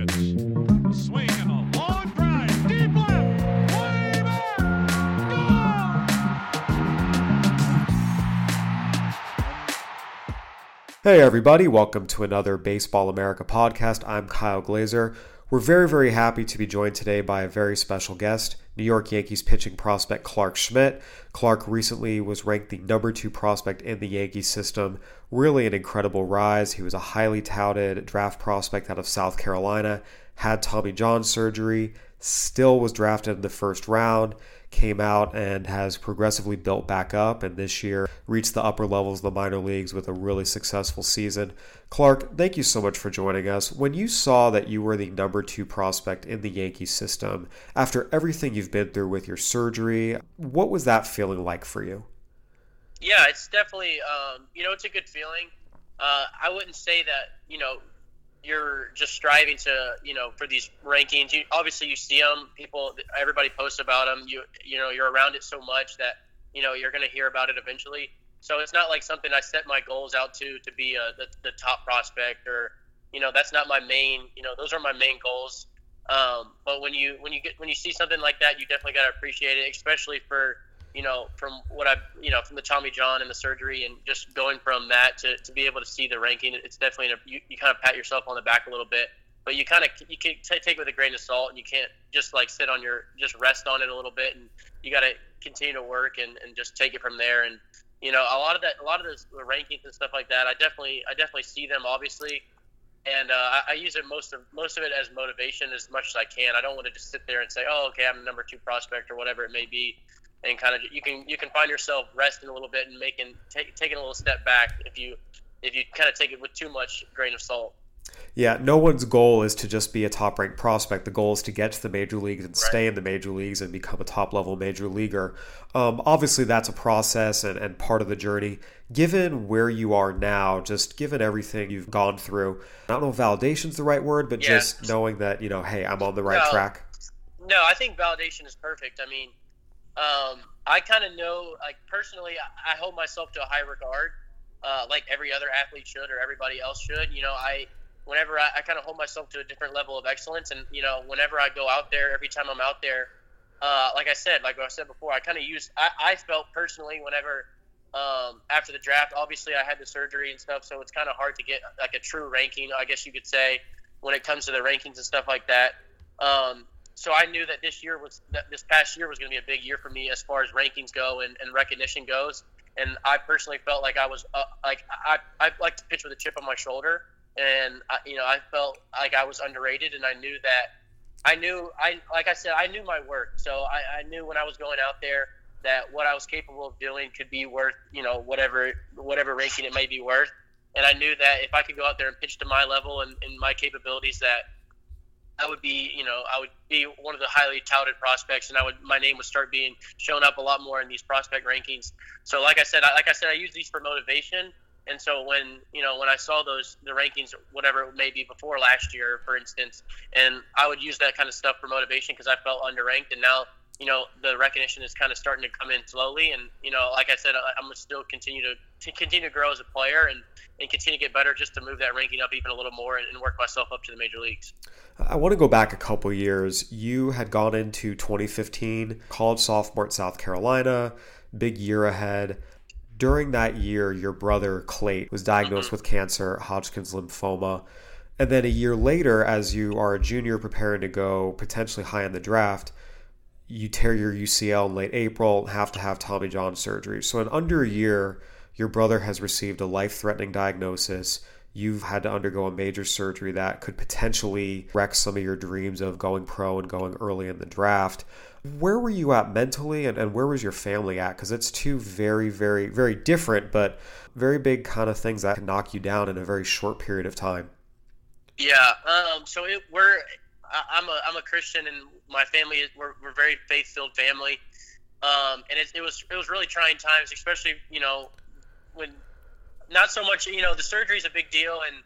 2 2 pitch. A swing and a long drive. Deep left. Way back. Hey, everybody, welcome to another Baseball America podcast. I'm Kyle Glaser. We're very, very happy to be joined today by a very special guest, New York Yankees pitching prospect Clarke Schmidt. Clarke recently was ranked the number two prospect in the Yankees system. Really an incredible rise. He was a highly touted draft prospect out of South Carolina, had Tommy John surgery, still was drafted in the first round came out and has progressively built back up and this year reached the upper levels of the minor leagues with a really successful season. Clarke, thank you so much for joining us. When you saw that you were the number two prospect in the Yankees system, after everything you've been through with your surgery, what was that feeling like for you? Yeah, it's definitely, um, you know, it's a good feeling. Uh, I wouldn't say that, you know, you're just striving to you know for these rankings. You obviously you see them people everybody posts about them you you know you're around it so much that you know you're going to hear about it eventually. So it's not like something i set my goals out to to be a, the, the top prospect or you know that's not my main you know those are my main goals. Um, but when you when you get when you see something like that you definitely got to appreciate it especially for you know, from what I've, you know, from the Tommy John and the surgery and just going from that to, to be able to see the ranking, it's definitely, a, you, you kind of pat yourself on the back a little bit, but you kind of, you can t- take it with a grain of salt and you can't just like sit on your, just rest on it a little bit and you got to continue to work and, and just take it from there. And, you know, a lot of that, a lot of those rankings and stuff like that, I definitely, I definitely see them obviously. And uh, I, I use it most of most of it as motivation as much as I can. I don't want to just sit there and say, "Oh, okay, I'm the number two prospect" or whatever it may be and kind of you can you can find yourself resting a little bit and making take, taking a little step back if you if you kind of take it with too much grain of salt. Yeah, no one's goal is to just be a top ranked prospect. The goal is to get to the major leagues and stay in the major leagues and become a top level major leaguer. Um, obviously, that's a process and, and part of the journey. Given where you are now, just given everything you've gone through, I don't know if validation's the right word, but yeah. just knowing that, you know, hey, I'm on the right no, track. No, I think validation is perfect. I mean, um, I kind of know, like personally, I, I, hold myself to a high regard, uh, like every other athlete should or everybody else should. You know, I whenever I, I kind of hold myself to a different level of excellence, and you know, whenever I go out there, every time I'm out there, uh, like I said, like I said before, I kind of use. I, I felt personally whenever um, after the draft, obviously I had the surgery and stuff, so it's kind of hard to get like a true ranking, I guess you could say, when it comes to the rankings and stuff like that. Um, so I knew that this year was this past year was going to be a big year for me as far as rankings go and, and recognition goes. And I personally felt like I was uh, like I I like to pitch with a chip on my shoulder, and I, you know I felt like I was underrated, and I knew that I knew I like I said I knew my work, So I, I knew when I was going out there that what I was capable of doing could be worth you know whatever whatever ranking it may be worth. And I knew that if I could go out there and pitch to my level and, and my capabilities, that I would be, you know, I would be one of the highly touted prospects, and I would my name would start being shown up a lot more in these prospect rankings. So, like I said, I, like I said, I use these for motivation. And so when you know when I saw those the rankings, whatever it may be before last year, for instance, and I would use that kind of stuff for motivation because I felt underranked, and now you know the recognition is kind of starting to come in slowly. And you know, like I said, I'm gonna still continue to, to continue to grow as a player and and continue to get better just to move that ranking up even a little more and, and work myself up to the major leagues. I want to go back a couple years. You had gone into 2015, college sophomore at South Carolina, big year ahead. During that year, your brother Clate was diagnosed with cancer, Hodgkin's lymphoma. And then a year later, as you are a junior preparing to go potentially high in the draft, you tear your UCL in late April and have to have Tommy John surgery. So, in under a year, your brother has received a life threatening diagnosis you've had to undergo a major surgery that could potentially wreck some of your dreams of going pro and going early in the draft. Where were you at mentally and, and where was your family at? Because it's two very, very, very different, but very big kind of things that can knock you down in a very short period of time. Yeah. Um. So it, we're I, I'm a I'm a Christian and my family is, we're we're very faith filled family. Um. And it, it was it was really trying times, especially you know when not so much you know the surgery is a big deal and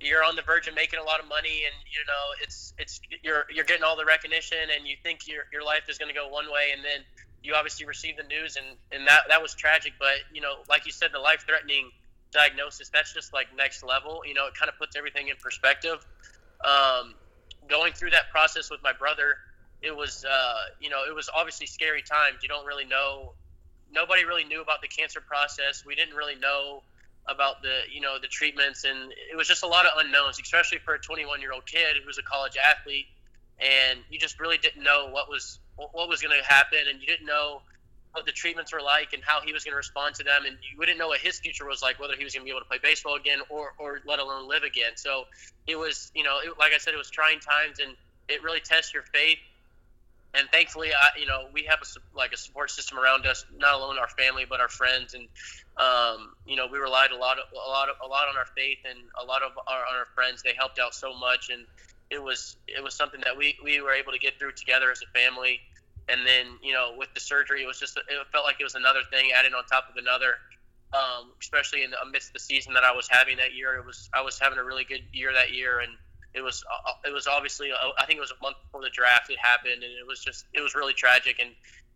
you're on the verge of making a lot of money and you know it's it's you're you're getting all the recognition and you think your your life is going to go one way and then you obviously receive the news and and that that was tragic but you know like you said the life threatening diagnosis that's just like next level. You know it kind of puts everything in perspective. Um, going through that process with my brother it was uh, you know it was obviously scary times. You don't really know nobody really knew about the cancer process. We didn't really know about the you know the treatments and it was just a lot of unknowns especially for a 21 year old kid who was a college athlete and you just really didn't know what was what was going to happen and you didn't know what the treatments were like and how he was going to respond to them and you wouldn't know what his future was like whether he was going to be able to play baseball again or or let alone live again. So it was you know it, like i said it was trying times and it really tests your faith and thankfully, I, you know, we have a like a support system around us, not alone our family, but our friends, and um, you know, we relied a lot, a lot, a lot on our faith, and a lot of our, on our friends. They helped out so much, and it was it was something that we we were able to get through together as a family. And then, you know, with the surgery, it was just it felt like it was another thing added on top of another. Um, especially in the, amidst the season that I was having that year, it was I was having a really good year that year, and it was uh, it was obviously uh, I think it was a month before the draft it happened, and it was just it was really tragic. And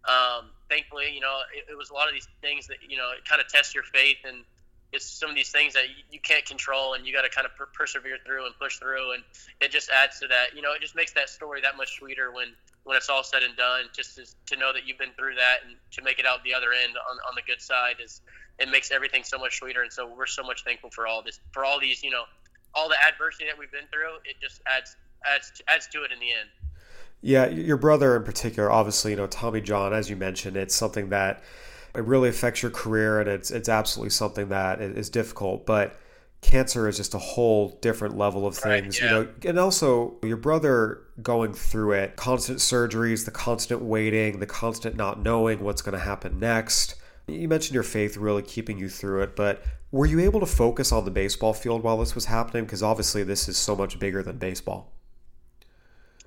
um, thankfully, you know, it, it, was a lot of these things that you know it kind of test your faith, and it's some of these things that you, you can't control, and you got to kind of per- persevere through and push through, and it just adds to that. You know, it just makes that story that much sweeter when when it's all said and done. Just to, to know that you've been through that and to make it out the other end on on the good side is it makes everything so much sweeter. And so we're so much thankful for all this for all these you know all the adversity that we've been through, it just adds adds adds to it in the end. Yeah, your brother in particular, obviously, you know, Tommy John, as you mentioned, it's something that it really affects your career, and it's it's absolutely something that is difficult. But cancer is just a whole different level of things, right, yeah. you know. And also, your brother going through it, constant surgeries, the constant waiting, the constant not knowing what's going to happen next. You mentioned your faith really keeping you through it, but were you able to focus on the baseball field while this was happening? Because obviously, this is so much bigger than baseball.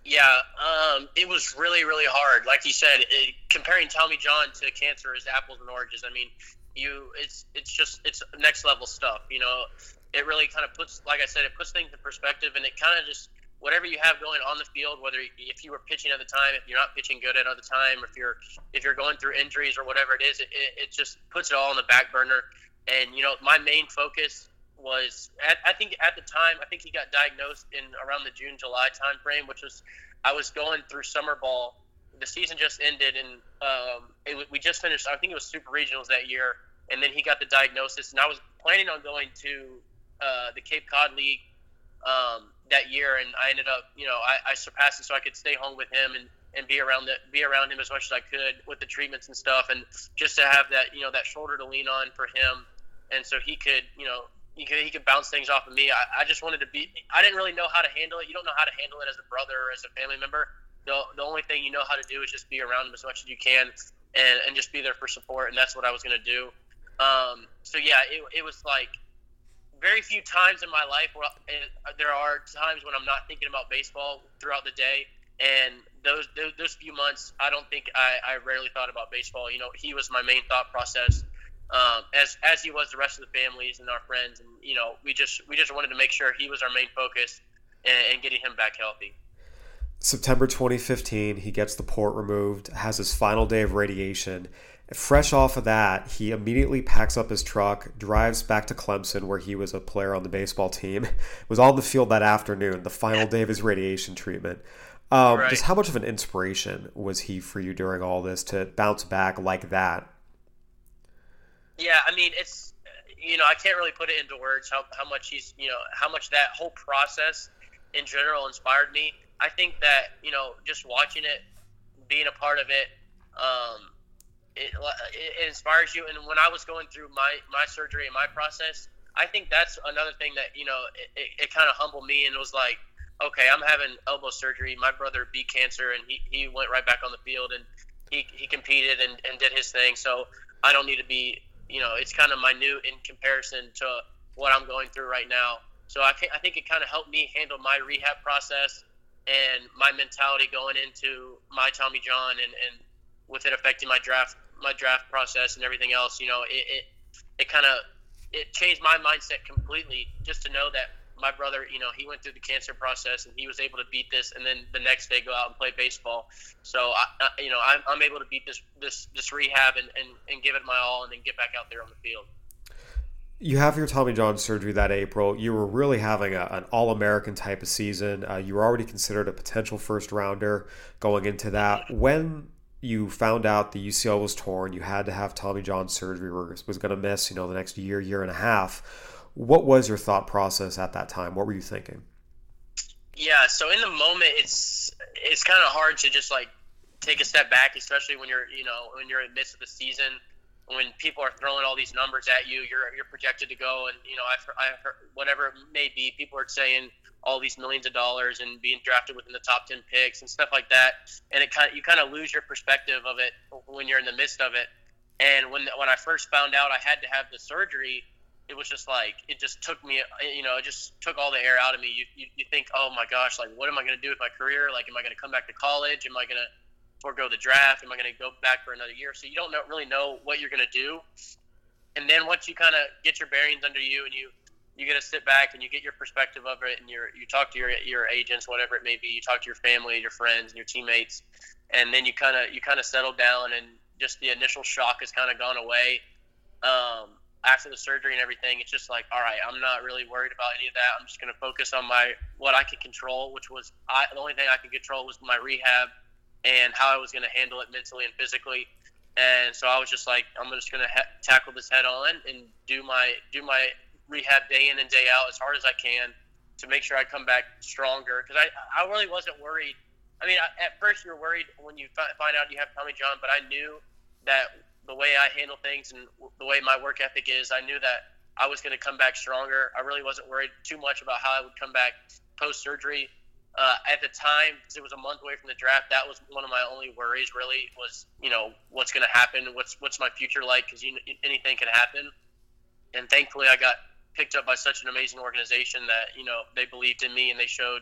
Yeah, um, it was really, really hard. Like you said, it, comparing Tommy John to cancer is apples and oranges. I mean, you, it's it's just it's next level stuff. You know, it really kind of puts, like I said, it puts things in perspective, and it kind of just whatever you have going on the field, whether if you were pitching at the time, if you're not pitching good at other time, if you're if you're going through injuries or whatever it is, it, it just puts it all on the back burner. And you know, my main focus was at, I think at the time I think he got diagnosed in around the June July time frame, which was I was going through summer ball. The season just ended, and um, it, we just finished. I think it was Super Regionals that year, and then he got the diagnosis, and I was planning on going to uh, the Cape Cod League um, that year, and I ended up, you know, I, I surpassed it so I could stay home with him and, and be around the, be around him as much as I could with the treatments and stuff, and just to have that, you know, that shoulder to lean on for him, and so he could, you know, he could he could bounce things off of me. I, I just wanted to be. I didn't really know how to handle it. You don't know how to handle it as a brother or as a family member. The, the only thing you know how to do is just be around him as much as you can and, and just be there for support. And that's what I was going to do. Um, so yeah, it, it was like very few times in my life where uh, there are times when I'm not thinking about baseball throughout the day. And those, those, those few months, I don't think I, I rarely thought about baseball. You know, he was my main thought process, um, as as he was the rest of the families and our friends. And you know, we just we just wanted to make sure he was our main focus and, and getting him back healthy. September 2015, he gets the port removed, has his final day of radiation, Fresh off of that, he immediately packs up his truck, drives back to Clemson, where he was a player on the baseball team. was on the field that afternoon, the final day of his radiation treatment. Um, right. Just how much of an inspiration was he for you during all this to bounce back like that? Yeah, I mean, it's you know, I can't really put it into words how, how much he's you know how much that whole process in general inspired me. I think that you know just watching it, being a part of it. Um, it, it inspires you. And when I was going through my my surgery and my process, I think that's another thing that you know it, it, it kind of humbled me and was like, okay, I'm having elbow surgery. My brother beat cancer and he, he went right back on the field and he, he competed and, and did his thing. So I don't need to be, you know, it's kind of minute in comparison to what I'm going through right now. So I, I think it kind of helped me handle my rehab process and my mentality going into my Tommy John and, and with it affecting my draft my draft process and everything else. You know, it it, it kind of it changed my mindset completely just to know that my brother, you know, he went through the cancer process and he was able to beat this, and then the next day go out and play baseball. So, I, I you know, I'm, I'm able to beat this this this rehab and, and and give it my all, and then get back out there on the field. You have your Tommy John surgery that April. You were really having a, an All American type of season. Uh, you were already considered a potential first rounder going into that. When you found out the UCL was torn, you had to have Tommy John surgery, was, was going to miss, you know, the next year, year and a half what was your thought process at that time? What were you thinking? Yeah, so in the moment, it's it's kind of hard to just like take a step back, especially when you're you know when you're in the midst of the season, when people are throwing all these numbers at you, you're you're projected to go, and you know I've, I've heard, whatever it may be, people are saying all these millions of dollars and being drafted within the top ten picks and stuff like that, and it kind of, you kind of lose your perspective of it when you're in the midst of it. And when when I first found out I had to have the surgery, it was just like it just took me you know it just took all the air out of me. You, you, you think oh my gosh like what am i going to do with my career? Like am i going to come back to college? Am i going to forego the draft? Am i going to go back for another year? So you don't know, really know what you're going to do. And then once you kind of get your bearings under you and you you get to sit back and you get your perspective of it and you you talk to your your agents whatever it may be you talk to your family your friends and your teammates and then you kind of you kind of settle down and just the initial shock has kind of gone away. Um, after the surgery and everything, it's just like, all right, I'm not really worried about any of that. I'm just going to focus on my what I could control, which was I, the only thing I could control was my rehab and how I was going to handle it mentally and physically. And so I was just like, I'm just going to ha- tackle this head on and do my do my rehab day in and day out as hard as I can to make sure I come back stronger. Because I I really wasn't worried. I mean, at first you're worried when you find out you have Tommy John, but I knew that the way I handle things and the way my work ethic is, I knew that I was going to come back stronger. I really wasn't worried too much about how I would come back post surgery. Uh, at the time, because it was a month away from the draft, that was one of my only worries. Really, was you know what's going to happen, what's what's my future like, because you, anything can happen. And thankfully, I got picked up by such an amazing organization that you know they believed in me and they showed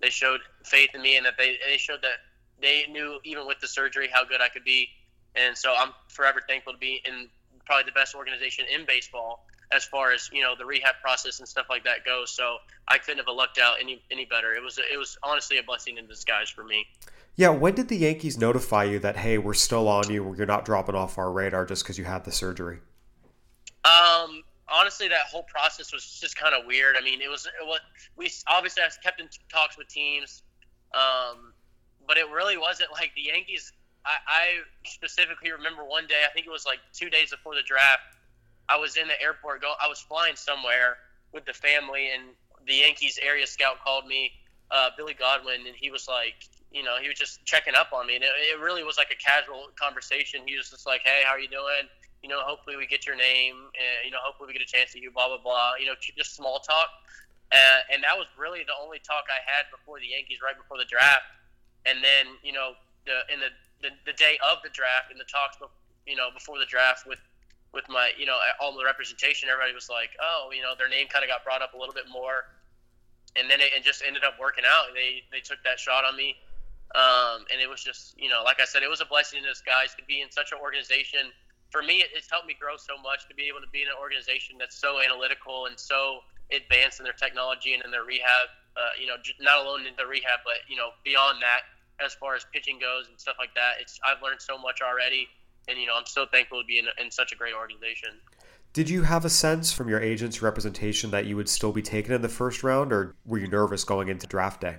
they showed faith in me and that they they showed that they knew even with the surgery how good I could be and so I'm forever thankful to be in probably the best organization in baseball as far as you know the rehab process and stuff like that goes. So I couldn't have lucked out any any better. It was it was honestly a blessing in disguise for me. Yeah, when did the Yankees notify you that hey, we're still on you, you're not dropping off our radar just because you had the surgery? Um, honestly, that whole process was just kind of weird. I mean, it was what we obviously I kept in talks with teams, um, but it really wasn't like the Yankees I, I specifically remember one day, I think it was like two days before the draft, I was in the airport. Go, I was flying somewhere with the family, and the Yankees area scout called me, uh, Billy Godwin, and he was like, you know, he was just checking up on me, and it, it really was like a casual conversation. He was just like, "Hey, how are you doing? You know, hopefully we get your name, and you know, hopefully we get a chance to you, blah blah blah. You know, just small talk." Uh, and that was really the only talk I had before the Yankees, right before the draft. And then, you know, the, in the the, the day of the draft and the talks, you know, before the draft with with my, you know, all the representation, everybody was like, oh, you know, their name kind of got brought up a little bit more, and then it, it just ended up working out. They they took that shot on me, um, and it was just, you know, like I said, it was a blessing in disguise to be in such an organization. For me, it, it's helped me grow so much to be able to be in an organization that's so analytical and so advanced in their technology and in their rehab. Uh, you know, not alone in the rehab, but you know, beyond that as far as pitching goes and stuff like that. It's I've learned so much already, and you know I'm so thankful to be in, in such a great organization. Did you have a sense from your agent's representation that you would still be taken in the first round, or were you nervous going into draft day?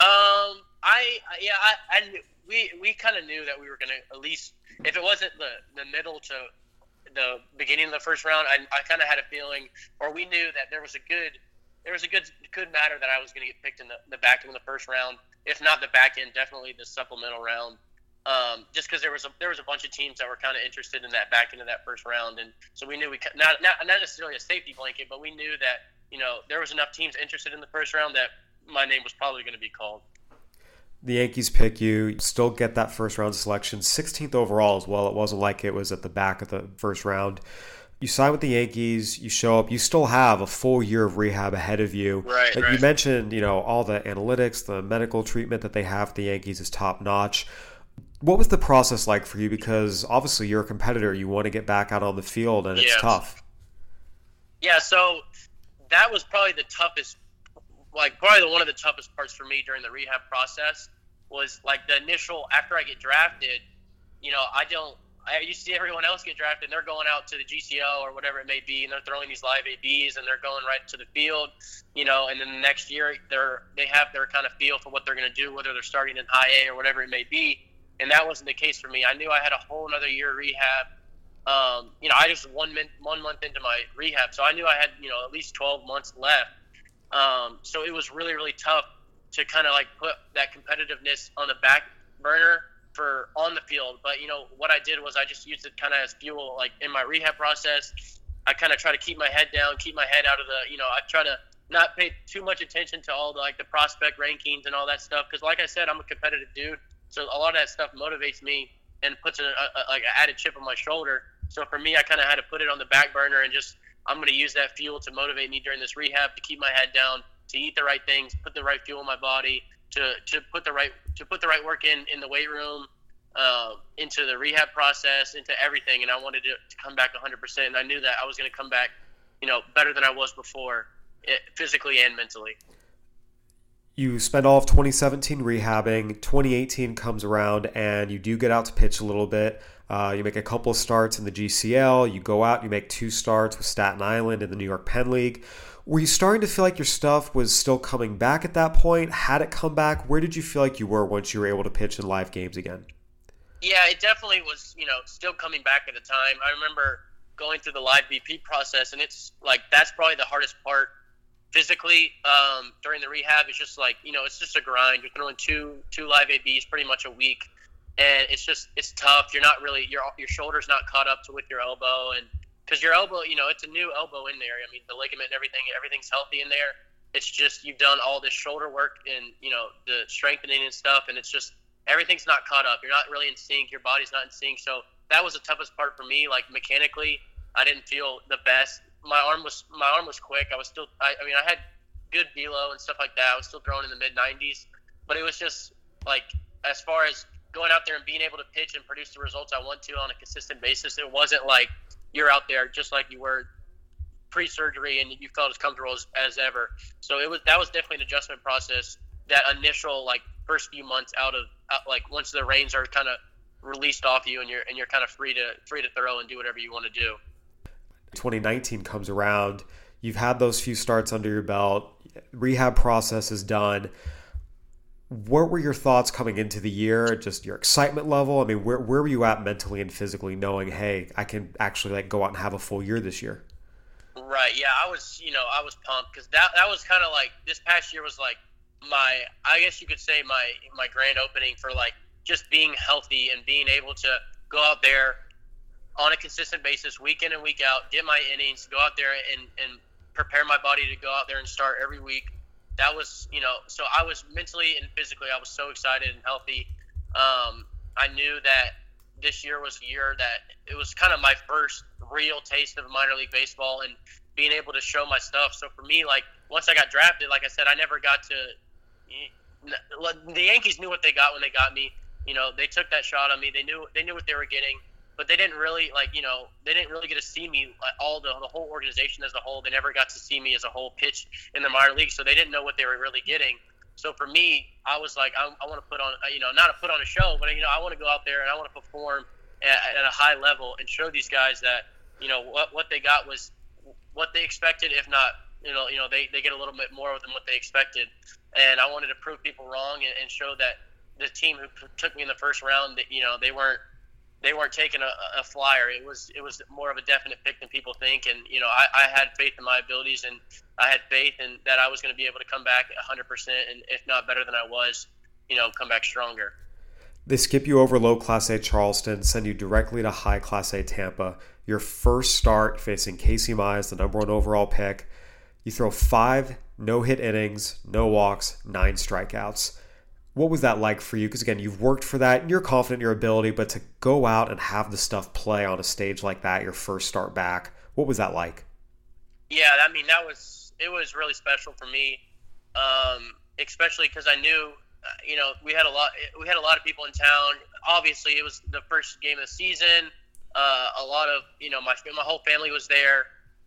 Um, I yeah, I, I we we kind of knew that we were gonna at least if it wasn't the the middle to the beginning of the first round, I, I kind of had a feeling, or we knew that there was a good there was a good good matter that I was going to get picked in the, the back end of the first round if not the back end, definitely the supplemental round. Um, just because there was a there was a bunch of teams that were kind of interested in that back end of that first round, and so we knew we not not not necessarily a safety blanket, but we knew that you know there was enough teams interested in the first round that my name was probably going to be called. The Yankees pick you, still get that first round selection, 16th overall as well. It wasn't like it was at the back of the first round. You sign with the Yankees, you show up, you still have a full year of rehab ahead of you. Right, right. You mentioned, you know, all the analytics, the medical treatment that they have the Yankees is top notch. What was the process like for you? Because obviously you're a competitor, you want to get back out on the field, and it's tough. Yeah, so that was probably the toughest, like probably the, one of the toughest parts for me during the rehab process was like the initial after I get drafted. You know, I don't. I you see everyone else get drafted, and they're going out to the GCL or whatever it may be, and they're throwing these live ABs, and they're going right to the field. You know, and then the next year they're they have their kind of feel for what they're going to do, whether they're starting in high A or whatever it may be. And that wasn't the case for me. I knew I had a whole another year rehab um, you know, I just one month one month into my rehab, so I knew I had you know at least twelve months left. Um, so it was really really tough to kind of like put that competitiveness on the back burner for on the field. But you know what I did was I just used it kind of as fuel, like in my rehab process. I kind of try to keep my head down, keep my head out of the, you know, I try to not pay too much attention to all the like the prospect rankings and all that stuff because, like I said, I'm a competitive dude, so a lot of that stuff motivates me and puts a, a, like an added chip on my shoulder. So for me, I kind of had to put it on the back burner and just I'm going to use that fuel to motivate me during this rehab to keep my head down, to eat the right things, put the right fuel in my body, to to put the right to put the right work in in the weight room, uh, into the rehab process, into everything. And I wanted to, to come back 100%. And I knew that I was going to come back, you know, better than I was before, it, physically and mentally. You spend all of 2017 rehabbing. 2018 comes around, and you do get out to pitch a little bit. Uh, you make a couple starts in the GCL. You go out, you make two starts with Staten Island in the New York Penn League. Were you starting to feel like your stuff was still coming back at that point? Had it come back? Where did you feel like you were once you were able to pitch in live games again? Yeah, it definitely was, you know, still coming back at the time. I remember going through the live BP process, and it's like that's probably the hardest part physically um, during the rehab. It's just like you know, it's just a grind. You're throwing two two live ABs pretty much a week, and it's just it's tough. You're not really your your shoulder's not caught up to with your elbow, and because your elbow, you know, it's a new elbow in there. I mean, the ligament and everything, everything's healthy in there. It's just you've done all this shoulder work and you know the strengthening and stuff, and it's just everything's not caught up. You're not really in sync. Your body's not in sync. So that was the toughest part for me. Like mechanically, I didn't feel the best. My arm was my arm was quick. I was still. I, I mean, I had good velo and stuff like that. I was still throwing in the mid 90s, but it was just like as far as going out there and being able to pitch and produce the results I want to on a consistent basis. It wasn't like you're out there just like you were pre-surgery and you felt as comfortable as, as ever. So it was that was definitely an adjustment process. That initial like first few months out of out, like once the reins are kind of released off you and you're and you're kind of free to free to throw and do whatever you want to do. 2019 comes around. You've had those few starts under your belt. Rehab process is done. What were your thoughts coming into the year? Just your excitement level? I mean, where, where were you at mentally and physically knowing, hey, I can actually like go out and have a full year this year? Right. Yeah, I was, you know, I was pumped because that that was kind of like this past year was like my, I guess you could say my my grand opening for like just being healthy and being able to go out there on a consistent basis, week in and week out, get my innings, go out there and and prepare my body to go out there and start every week. That was, you know, so I was mentally and physically, I was so excited and healthy. Um, I knew that this year was a year that it was kind of my first real taste of minor league baseball and being able to show my stuff. So for me, like once I got drafted, like I said, I never got to. The Yankees knew what they got when they got me. You know, they took that shot on me. They knew they knew what they were getting, but they didn't really like you know they didn't really get to see me all the the whole organization as a whole. They never got to see me as a whole pitch in the minor league, so they didn't know what they were really getting. So for me, I was like, I, I want to put on, uh, you know, not to put on a show, but you know, I want to go out there and I want to perform at, at a high level and show these guys that, you know, what what they got was what they expected, if not, you know, you know, they, they get a little bit more than what they expected. And I wanted to prove people wrong and, and show that the team who took me in the first round, that you know, they weren't they weren't taking a, a flyer. It was it was more of a definite pick than people think. And you know, I, I had faith in my abilities, and I had faith in that I was going to be able to come back 100 percent, and if not better than I was, you know, come back stronger. They skip you over low Class A Charleston, send you directly to high Class A Tampa. Your first start facing Casey Mize, the number one overall pick. You throw five no hit innings, no walks, nine strikeouts. What was that like for you? Because again, you've worked for that and you're confident in your ability, but to go out and have the stuff play on a stage like that, your first start back, What was that like? Yeah, I mean that was it was really special for me, um, especially because I knew, uh, you know, we had a lot we had a lot of people in town. Obviously, it was the first game of the season. Uh, a lot of you know my my whole family was there.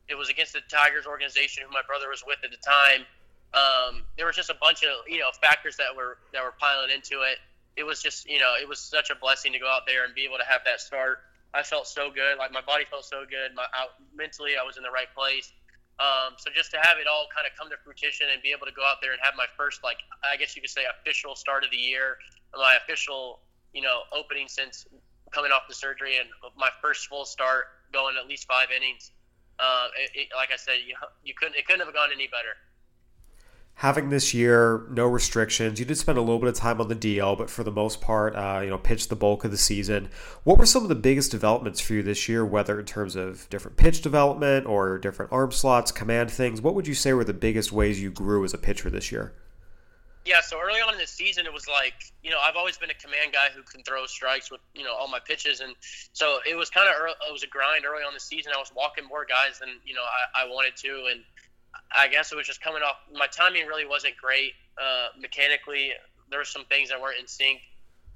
It was against the Tigers organization, who my brother was with at the time. Um, there was just a bunch of you know factors that were that were piling into it. It was just you know it was such a blessing to go out there and be able to have that start. I felt so good, like my body felt so good. My I, mentally, I was in the right place. Um, so just to have it all kind of come to fruition and be able to go out there and have my first, like I guess you could say, official start of the year, my official, you know, opening since coming off the surgery, and my first full start, going at least five innings. Uh, it, it, like I said, you, you couldn't it couldn't have gone any better having this year no restrictions. You did spend a little bit of time on the dl but for the most part uh, you know pitched the bulk of the season. What were some of the biggest developments for you this year whether in terms of different pitch development or different arm slots command things? What would you say were the biggest ways you grew as a pitcher this year? Yeah so early on in the season it was like you know i've always been a command guy who can throw strikes with you know all my pitches. And so it was kind of it was a grind early on the season. I was walking more guys than you know i, I wanted to. And I guess it was just coming off. My timing really wasn't great uh, mechanically. There were some things that weren't in sync.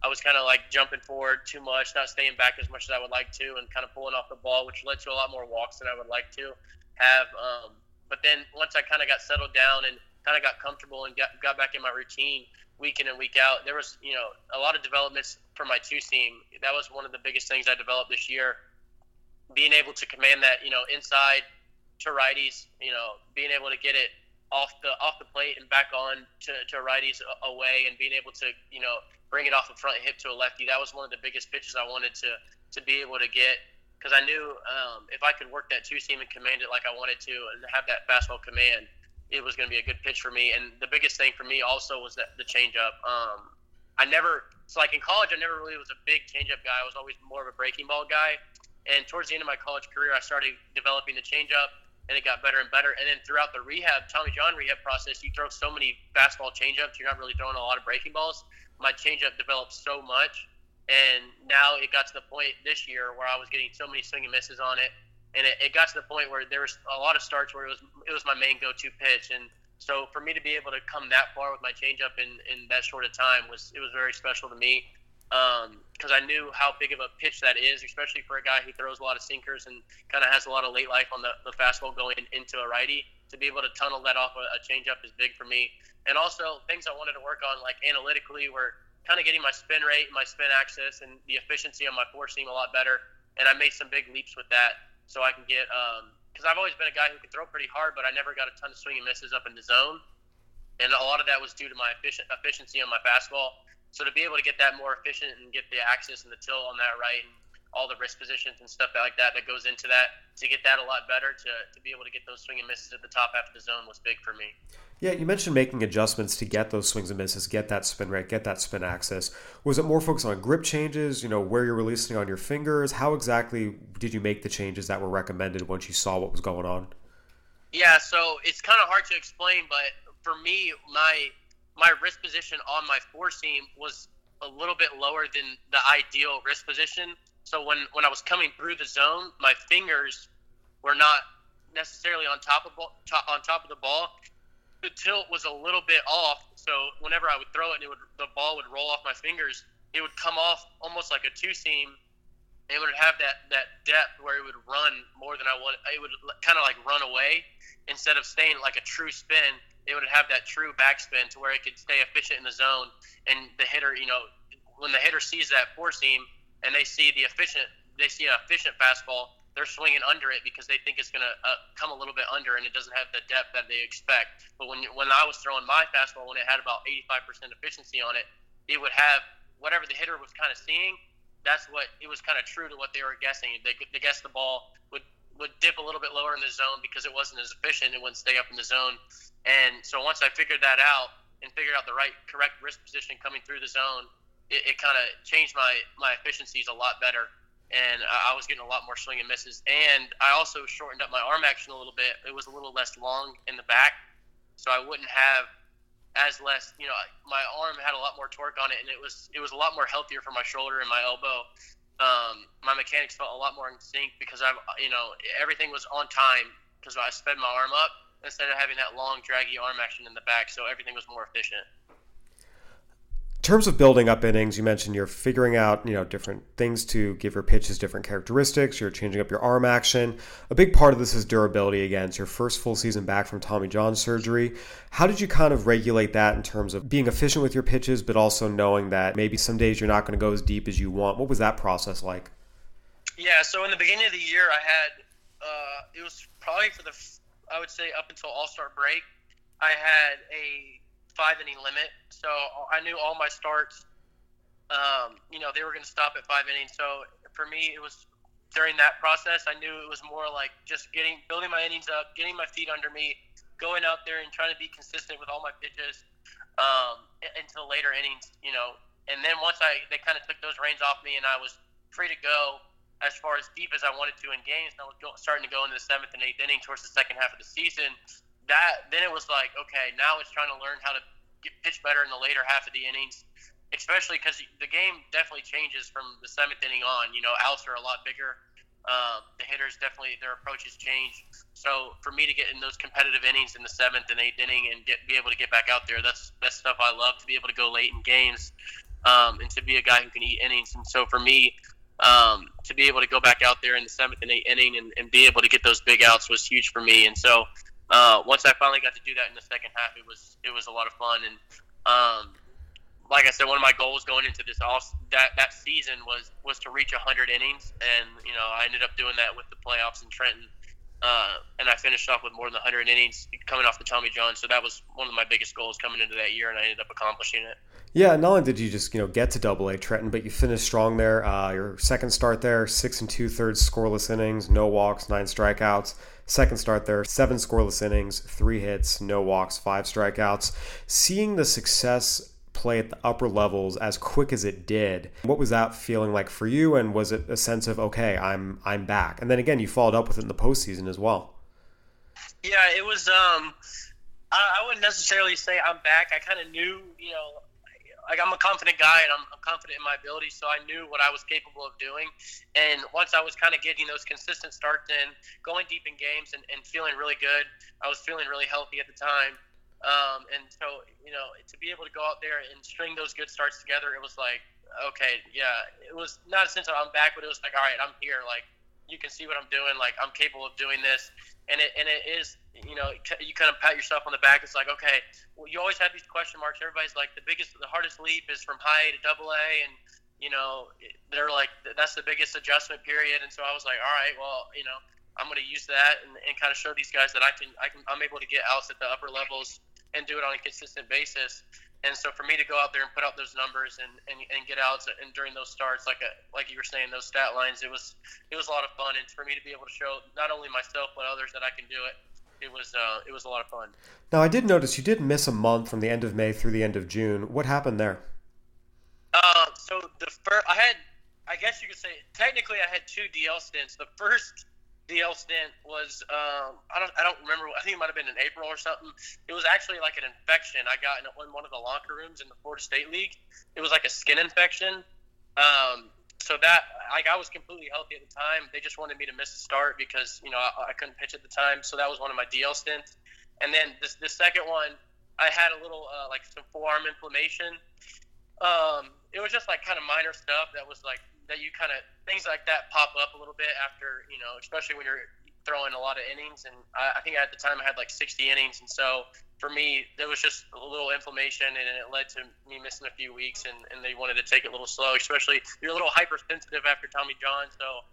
I was kind of like jumping forward too much, not staying back as much as I would like to, and kind of pulling off the ball, which led to a lot more walks than I would like to have. Um, but then once I kind of got settled down and kind of got comfortable and got, got back in my routine week in and week out, there was you know a lot of developments for my two seam. That was one of the biggest things I developed this year. Being able to command that you know inside to righties. You know, being able to get it off the off the plate and back on to, to righties away, and being able to you know bring it off the front hip to a lefty. That was one of the biggest pitches I wanted to to be able to get because I knew um, if I could work that two seam and command it like I wanted to, and have that fastball command, it was going to be a good pitch for me. And the biggest thing for me also was that the changeup. Um, I never, so like in college, I never really was a big changeup guy. I was always more of a breaking ball guy. And towards the end of my college career, I started developing the changeup and it got better and better. And then throughout the rehab, Tommy John rehab process, you throw so many fastball changeups, you're not really throwing a lot of breaking balls. My changeup developed so much, and now it got to the point this year where I was getting so many swing and misses on it, and it, it got to the point where there was a lot of starts where it was it was my main go-to pitch, and so for me to be able to come that far with my changeup in in that short of time was it was very special to me because um, I knew how big of a pitch that is, especially for a guy who throws a lot of sinkers and kind of has a lot of late life on the, the fastball going into a righty. To be able to tunnel that off a, a changeup is big for me. And also things I wanted to work on, like analytically, were kind of getting my spin rate, my spin axis, and the efficiency on my four seam a lot better. And I made some big leaps with that, so I can get. Because um, I've always been a guy who can throw pretty hard, but I never got a ton of swing and misses up in the zone. And a lot of that was due to my efficient, efficiency on my fastball so to be able to get that more efficient and get the axis and the tilt on that right and all the wrist positions and stuff like that that goes into that to get that a lot better to, to be able to get those swing and misses at the top half of the zone was big for me. Yeah, you mentioned making adjustments to get those swings and misses, get that spin rate, get that spin axis. Was it more focused on grip changes, you know, where you're releasing on your fingers? How exactly did you make the changes that were recommended once you saw what was going on? Yeah, so it's kind of hard to explain, but for me, my my wrist position on my four seam was a little bit lower than the ideal wrist position. So when, when I was coming through the zone, my fingers were not necessarily on top of top, on top of the ball. The tilt was a little bit off, so whenever I would throw it, it would the ball would roll off my fingers. It would come off almost like a two seam. It would have that that depth where it would run more than I wanted. It would kind of like run away instead of staying like a true spin it would have that true backspin to where it could stay efficient in the zone. And the hitter, you know, when the hitter sees that four seam and they see the efficient, they see an efficient fastball, they're swinging under it because they think it's going to uh, come a little bit under and it doesn't have the depth that they expect. But when when I was throwing my fastball, when it had about 85% efficiency on it, it would have whatever the hitter was kind of seeing. That's what it was kind of true to what they were guessing. They, they guessed the ball would would dip a little bit lower in the zone because it wasn't as efficient. It wouldn't stay up in the zone. And so once I figured that out and figured out the right correct wrist position coming through the zone, it, it kind of changed my my efficiencies a lot better. And I was getting a lot more swing and misses. And I also shortened up my arm action a little bit. It was a little less long in the back, so I wouldn't have as less. You know, my arm had a lot more torque on it, and it was it was a lot more healthier for my shoulder and my elbow um, my mechanics felt a lot more in sync because I'm, you know, everything was on time because I sped my arm up instead of having that long, draggy arm action in the back. So everything was more efficient. In terms of building up innings, you mentioned you're figuring out, you know, different things to give your pitches different characteristics. You're changing up your arm action. A big part of this is durability. Again, it's your first full season back from Tommy John surgery. How did you kind of regulate that in terms of being efficient with your pitches, but also knowing that maybe some days you're not going to go as deep as you want? What was that process like? Yeah, so in the beginning of the year, I had uh, it was probably for the I would say up until All Star break, I had a five inning limit. So I knew all my starts, um, you know, they were going to stop at five innings. So for me, it was during that process, I knew it was more like just getting, building my innings up, getting my feet under me, going out there and trying to be consistent with all my pitches um, until later innings, you know. And then once I, they kind of took those reins off me and I was free to go as far as deep as I wanted to in games, and I was starting to go into the seventh and eighth inning towards the second half of the season. That then it was like, okay, now it's trying to learn how to get pitch better in the later half of the innings, especially because the game definitely changes from the seventh inning on. You know, outs are a lot bigger. Um, the hitters definitely their approaches change. So for me to get in those competitive innings in the seventh and eighth inning and get be able to get back out there, that's that's stuff I love to be able to go late in games um, and to be a guy who can eat innings. And so for me, um, to be able to go back out there in the seventh and eighth inning and, and, be able to get those big outs was huge for me. And so uh, once I finally got to do that in the second half, it was it was a lot of fun. And um, like I said, one of my goals going into this off that that season was was to reach 100 innings, and you know I ended up doing that with the playoffs in Trenton. Uh, and I finished off with more than 100 innings coming off the Tommy John. So that was one of my biggest goals coming into that year, and I ended up accomplishing it. Yeah, not only did you just you know get to Double A Trenton, but you finished strong there. Uh, your second start there, six and two thirds scoreless innings, no walks, nine strikeouts. Second start there, seven scoreless innings, three hits, no walks, five strikeouts. Seeing the success play at the upper levels as quick as it did, what was that feeling like for you? And was it a sense of okay, I'm I'm back? And then again, you followed up with it in the postseason as well. Yeah, it was. Um, I, I wouldn't necessarily say I'm back. I kind of knew, you know, like I'm a confident guy and I'm, I'm confident in my ability, so I knew what I was capable of doing. And once I was kind of getting those consistent starts in, going deep in games and, and feeling really good, I was feeling really healthy at the time. Um, and so, you know, to be able to go out there and string those good starts together, it was like, okay, yeah, it was not a sense of I'm back, but it was like, all right, I'm here. Like, you can see what I'm doing. Like, I'm capable of doing this. And it, and it is you know, you kind of pat yourself on the back. It's like, okay, well, you always have these question marks. Everybody's like, the biggest, the hardest leap is from high A to double A, and you know, they're like, that's the biggest adjustment period. And so I was like, all right, well, you know, I'm going to use that and, and kind of show these guys that I can, I can, I'm able to get outs at the upper levels and do it on a consistent basis. And so for me to go out there and put out those numbers and, and, and get outs and during those starts, like a, like you were saying, those stat lines, it was it was a lot of fun. And for me to be able to show not only myself but others that I can do it, it was uh, it was a lot of fun. Now I did notice you did miss a month from the end of May through the end of June. What happened there? Uh, so the first I had, I guess you could say technically I had two DL stints. The first DL stint was um, I don't I don't remember. I think it might have been in April or something. It was actually like an infection I got in one of the locker rooms in the Florida State League. It was like a skin infection. Um, so that like I was completely healthy at the time. They just wanted me to miss the start because you know I, I couldn't pitch at the time. So that was one of my DL stints. And then this the second one, I had a little uh, like some forearm inflammation. Um, it was just like kind of minor stuff that was like that you kind of things like that pop up a little bit after you know especially when you're throwing a lot of innings and I, I think at the time I had like 60 innings and so for me, there was just a little inflammation, and it led to me missing a few weeks. And, and they wanted to take it a little slow, especially you're a little hypersensitive after Tommy John, so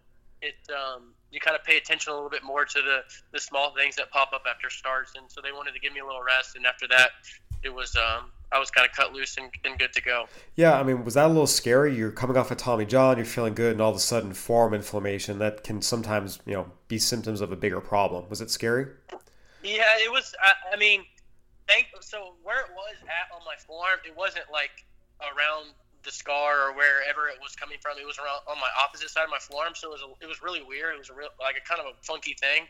it um, you kind of pay attention a little bit more to the the small things that pop up after starts. And so they wanted to give me a little rest, and after that, it was um, I was kind of cut loose and, and good to go. Yeah, I mean, was that a little scary? You're coming off of Tommy John, you're feeling good, and all of a sudden, forearm inflammation that can sometimes you know be symptoms of a bigger problem. Was it scary? Yeah, it was. I, I mean thank so where it was at on my forearm, it wasn't like around the scar or wherever it was coming from. It was around on my opposite side of my forearm, so it was a, it was really weird. It was a real like a kind of a funky thing.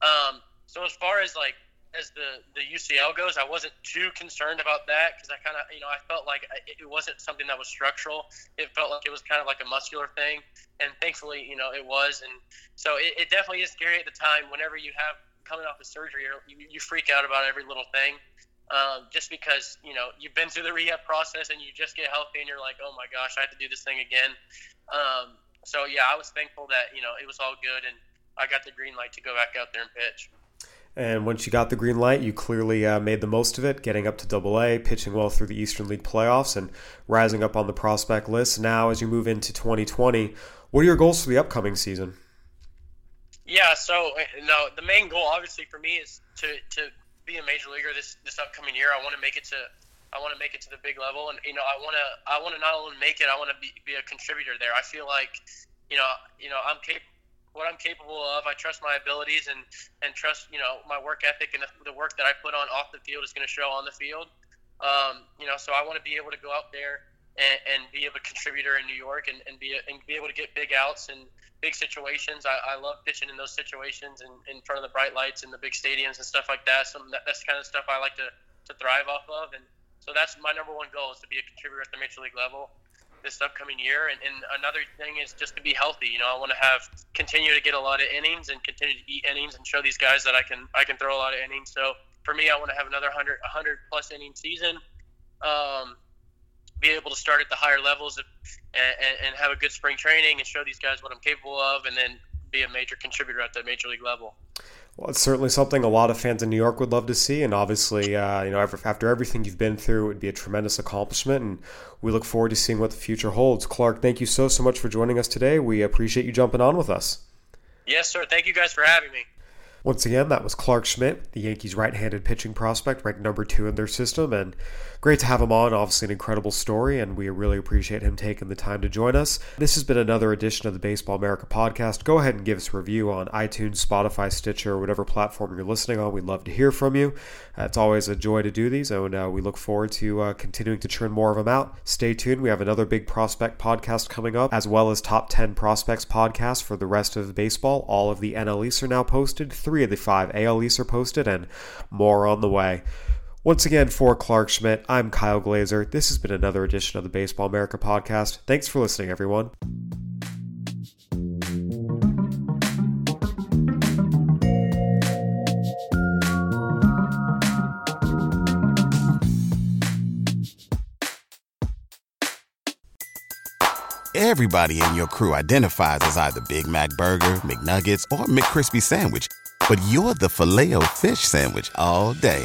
Um, so as far as like as the the UCL goes, I wasn't too concerned about that because I kind of you know I felt like it wasn't something that was structural. It felt like it was kind of like a muscular thing, and thankfully you know it was. And so it, it definitely is scary at the time. Whenever you have coming off of surgery, you, you freak out about every little thing. Um, just because you know you've been through the rehab process and you just get healthy and you're like, oh my gosh, I have to do this thing again. Um, so yeah, I was thankful that you know it was all good and I got the green light to go back out there and pitch. And once you got the green light, you clearly uh, made the most of it, getting up to Double A, pitching well through the Eastern League playoffs, and rising up on the prospect list. Now, as you move into 2020, what are your goals for the upcoming season? Yeah, so you know, the main goal, obviously, for me is to, to be a major leaguer this this upcoming year. I want to make it to I want to make it to the big level, and you know, I want to I want to not only make it, I want to be, be a contributor there. I feel like, you know, you know, I'm capable what I'm capable of. I trust my abilities and and trust you know my work ethic and the, the work that I put on off the field is going to show on the field. Um, you know, so I want to be able to go out there and, and be a contributor in New York and, and be a, and be able to get big outs and big situations. I, I love pitching in those situations and in front of the bright lights and the big stadiums and stuff like that. So that, that's the kind of stuff I like to to thrive off of and. So that's my number one goal is to be a contributor at the major league level this upcoming year. And, and another thing is just to be healthy. You know, I want to have continue to get a lot of innings and continue to eat innings and show these guys that I can I can throw a lot of innings. So for me, I want to have another 100 100 plus inning season. Um, be able to start at the higher levels of, and, and have a good spring training and show these guys what I'm capable of, and then be a major contributor at the major league level. Well, it's certainly something a lot of fans in New York would love to see, and obviously, uh, you know, after everything you've been through, it would be a tremendous accomplishment, and we look forward to seeing what the future holds. Clarke, thank you so so much for joining us today. We appreciate you jumping on with us. Yes, sir. Thank you guys for having me. Once again, that was Clarke Schmidt, the Yankees' right handed pitching prospect, ranked number two in their system. And great to have him on. Obviously, an incredible story, and we really appreciate him taking the time to join us. This has been another edition of the Baseball America podcast. Go ahead and give us a review on iTunes, Spotify, Stitcher, whatever platform you're listening on. We'd love to hear from you. Uh, it's always a joy to do these, and uh, we look forward to uh, continuing to churn more of them out. Stay tuned. We have another big prospect podcast coming up, as well as top 10 prospects podcast for the rest of baseball. All of the NL East are now posted, three of the five AL East are posted, and more on the way. Once again, for Clarke Schmidt, I'm Kyle Glaser. This has been another edition of the Baseball America podcast. Thanks for listening, everyone. Everybody in your crew identifies as either Big Mac Burger, McNuggets, or McCrispy Sandwich but you're the Filet-O-Fish sandwich all day.